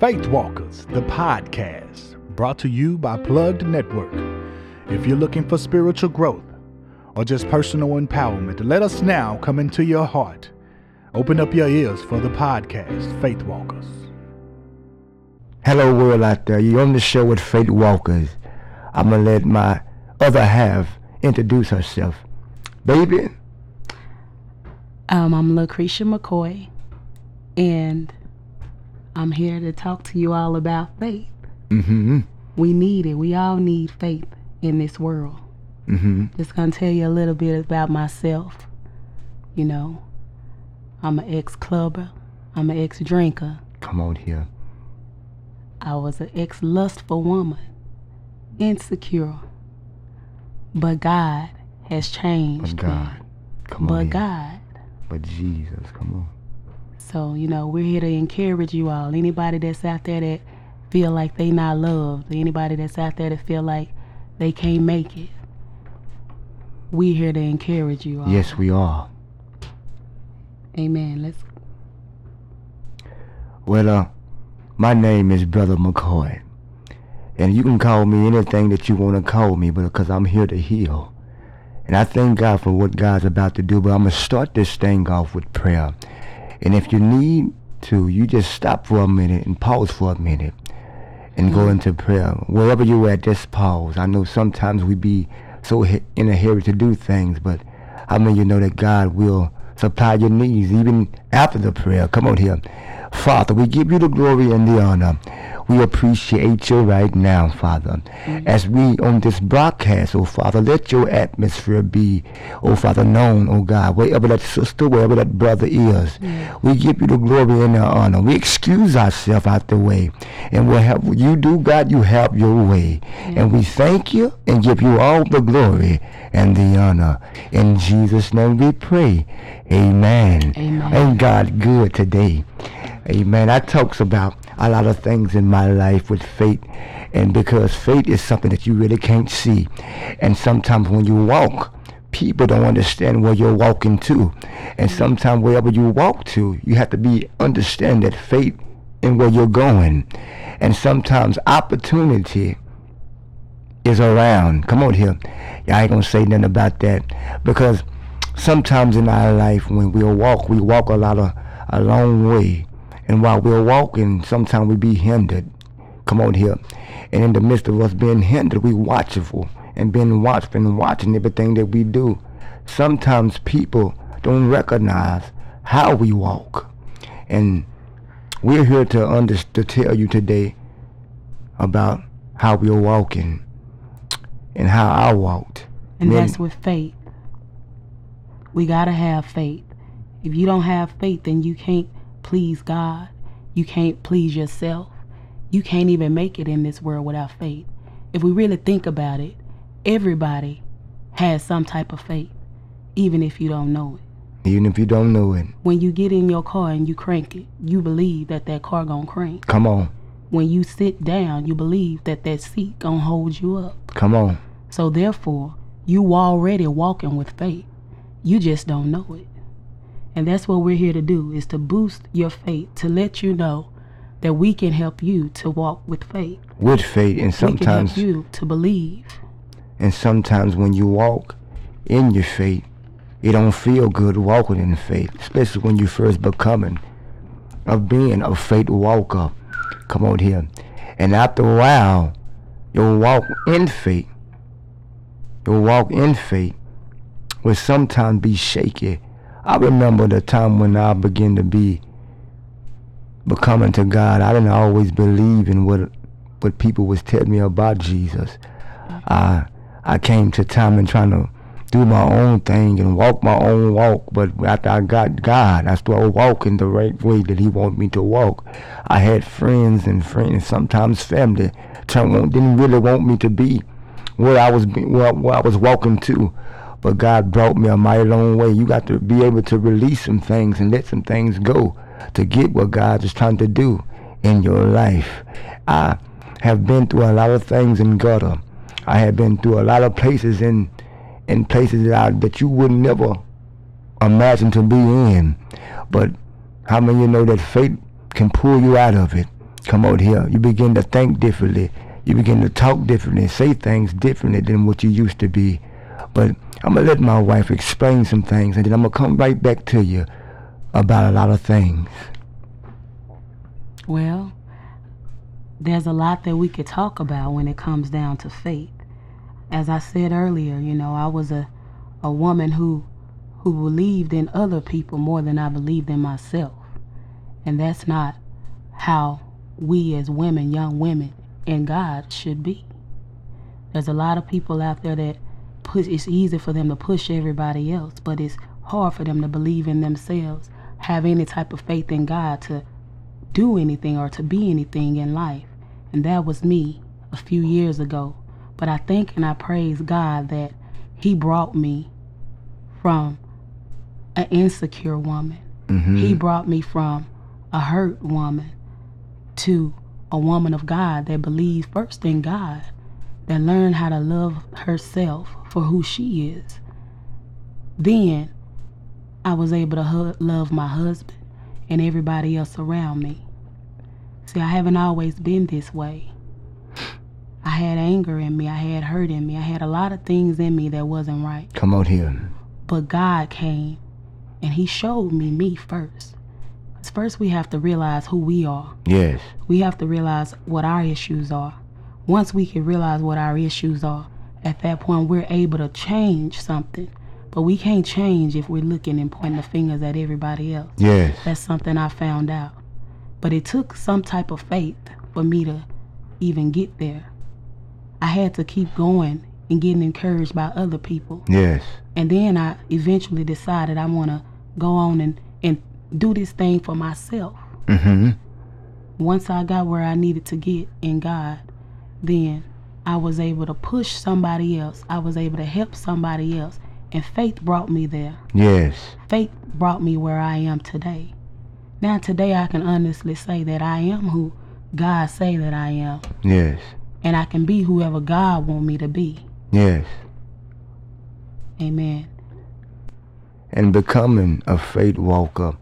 Faith Walkers, the podcast, brought to you by Plugged Network. If you're looking for spiritual growth or just personal empowerment, let us now come into your heart. Open up your ears for the podcast, Faith Walkers. Hello, world out there. You're on the show with Faith Walkers. I'm going to let my other half introduce herself. Baby? Um, I'm Lucretia McCoy, and I'm here to talk to you all about faith. Mm-hmm. We need it. We all need faith in this world. Mm-hmm. Just gonna tell you a little bit about myself. You know, I'm an ex-clubber. I'm an ex-drinker. Come on here. I was an ex-lustful woman, insecure. But God has But changed God. me. Come on But. God. But Jesus. Come on. So, you know, we're here to encourage you all. Anybody that's out there that feel like they not loved, anybody that's out there that feel like they can't make it. We here to encourage you all. Yes, we are. Amen. Let's Well, uh, my name is Brother McCoy. And you can call me anything that you want to call me, but because I'm here to heal. And I thank God for what God's about to do, but I'm going to start this thing off with prayer. And if you need to, you just stop for a minute and pause for a minute and go mm-hmm. into prayer. Wherever you're at, just pause. I know sometimes we be so in a hurry to do things, but I mean, you know that God will supply your needs even after the prayer. Come on here. Father, we give you the glory and the honor. We appreciate you right now, Father. Mm. As we on this broadcast, oh Father, let your atmosphere be, oh Father, known, oh God, wherever that sister, wherever that brother is. Mm. We give you the glory and the honor. We excuse ourselves out the way. And we'll have you do, God, you have your way. Mm. And we thank you and give you all the glory and the honor. In Jesus' name we pray. Amen. Amen. Ain't God good today? Amen. I talks about a lot of things in my life with faith. And because faith is something that you really can't see. And sometimes when you walk, people don't understand where you're walking to. And mm-hmm. sometimes wherever you walk to, you have to be understand that faith and where you're going. And sometimes opportunity is around. Come on here. Yeah, I ain't gonna say nothing about that. Because sometimes in our life when we walk, we walk a lot of a long way. And while we're walking, sometimes we be hindered. Come on here. And in the midst of us being hindered, we watchful and being watchful and watching everything that we do. Sometimes people don't recognize how we walk. And we're here to under, to tell you today about how we're walking and how I walked. and Then- that's with faith. We gotta have faith. If you don't have faith, then you can't please God. You can't please yourself. You can't even make it in this world without faith. If we really think about it, everybody has some type of faith, even if you don't know it. even if you don't know it. When you get in your car and you crank it, you believe that that car gonna crank. Come on, When you sit down, you believe that that seat gonna hold you up. come on. So therefore, you already walking with faith. You just don't know it. And that's what we're here to do is to boost your faith, to let you know that we can help you to walk with faith. With faith, and sometimes we can help you to believe. and sometimes when you walk in your faith, it don't feel good walking in faith, especially when you first becoming of being a faith walker. Come on here, and after a while, you'll walk in faith. You'll walk in faith, will sometimes be shaky. I remember the time when I began to be becoming to God. I didn't always believe in what what people was telling me about Jesus. I I came to time and trying to do my own thing and walk my own walk. But after I got God, I started walking the right way that He wanted me to walk. I had friends and friends, sometimes family, didn't really want me to be where I was where I was walking to. But God brought me a mighty long way. You got to be able to release some things and let some things go to get what God is trying to do in your life. I have been through a lot of things in gutter. I have been through a lot of places in in places that, I, that you would never imagine to be in. But how many of you know that faith can pull you out of it? come out here. You begin to think differently. You begin to talk differently, say things differently than what you used to be. But I'm gonna let my wife explain some things, and then I'm gonna come right back to you about a lot of things. Well, there's a lot that we could talk about when it comes down to faith. As I said earlier, you know, I was a, a woman who who believed in other people more than I believed in myself. And that's not how we as women, young women, in God should be. There's a lot of people out there that push it's easy for them to push everybody else, but it's hard for them to believe in themselves, have any type of faith in God to do anything or to be anything in life. And that was me a few years ago. But I thank and I praise God that He brought me from an insecure woman. Mm-hmm. He brought me from a hurt woman to a woman of God that believes first in God, that learn how to love herself for who she is. Then I was able to hu- love my husband and everybody else around me. See, I haven't always been this way. I had anger in me, I had hurt in me, I had a lot of things in me that wasn't right. Come out here. But God came and He showed me me first. Because first we have to realize who we are. Yes. We have to realize what our issues are. Once we can realize what our issues are, at that point we're able to change something. But we can't change if we're looking and pointing the fingers at everybody else. Yes. That's something I found out. But it took some type of faith for me to even get there. I had to keep going and getting encouraged by other people. Yes. And then I eventually decided I want to go on and, and do this thing for myself. Mm-hmm. Once I got where I needed to get in God, then I was able to push somebody else. I was able to help somebody else. And faith brought me there. Yes. Faith brought me where I am today. Now today I can honestly say that I am who God say that I am. Yes. And I can be whoever God want me to be. Yes. Amen. And becoming a faith walker,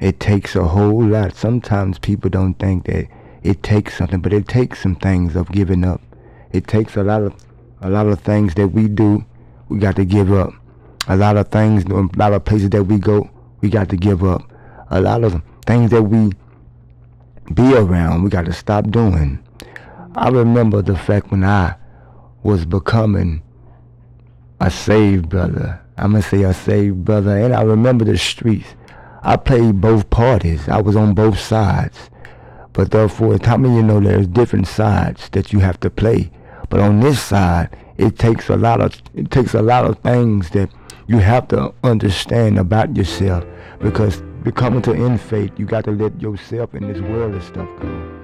it takes a whole lot. Sometimes people don't think that it takes something, but it takes some things of giving up. It takes a lot of a lot of things that we do, we got to give up. A lot of things, a lot of places that we go, we got to give up. A lot of things that we be around, we got to stop doing. I remember the fact when I was becoming a saved brother. I'm gonna say a saved brother, and I remember the streets. I played both parties. I was on both sides. But therefore, how many you know there's different sides that you have to play? But on this side, it takes a lot of it takes a lot of things that you have to understand about yourself because becoming to end faith, you got to let yourself and this world and stuff go.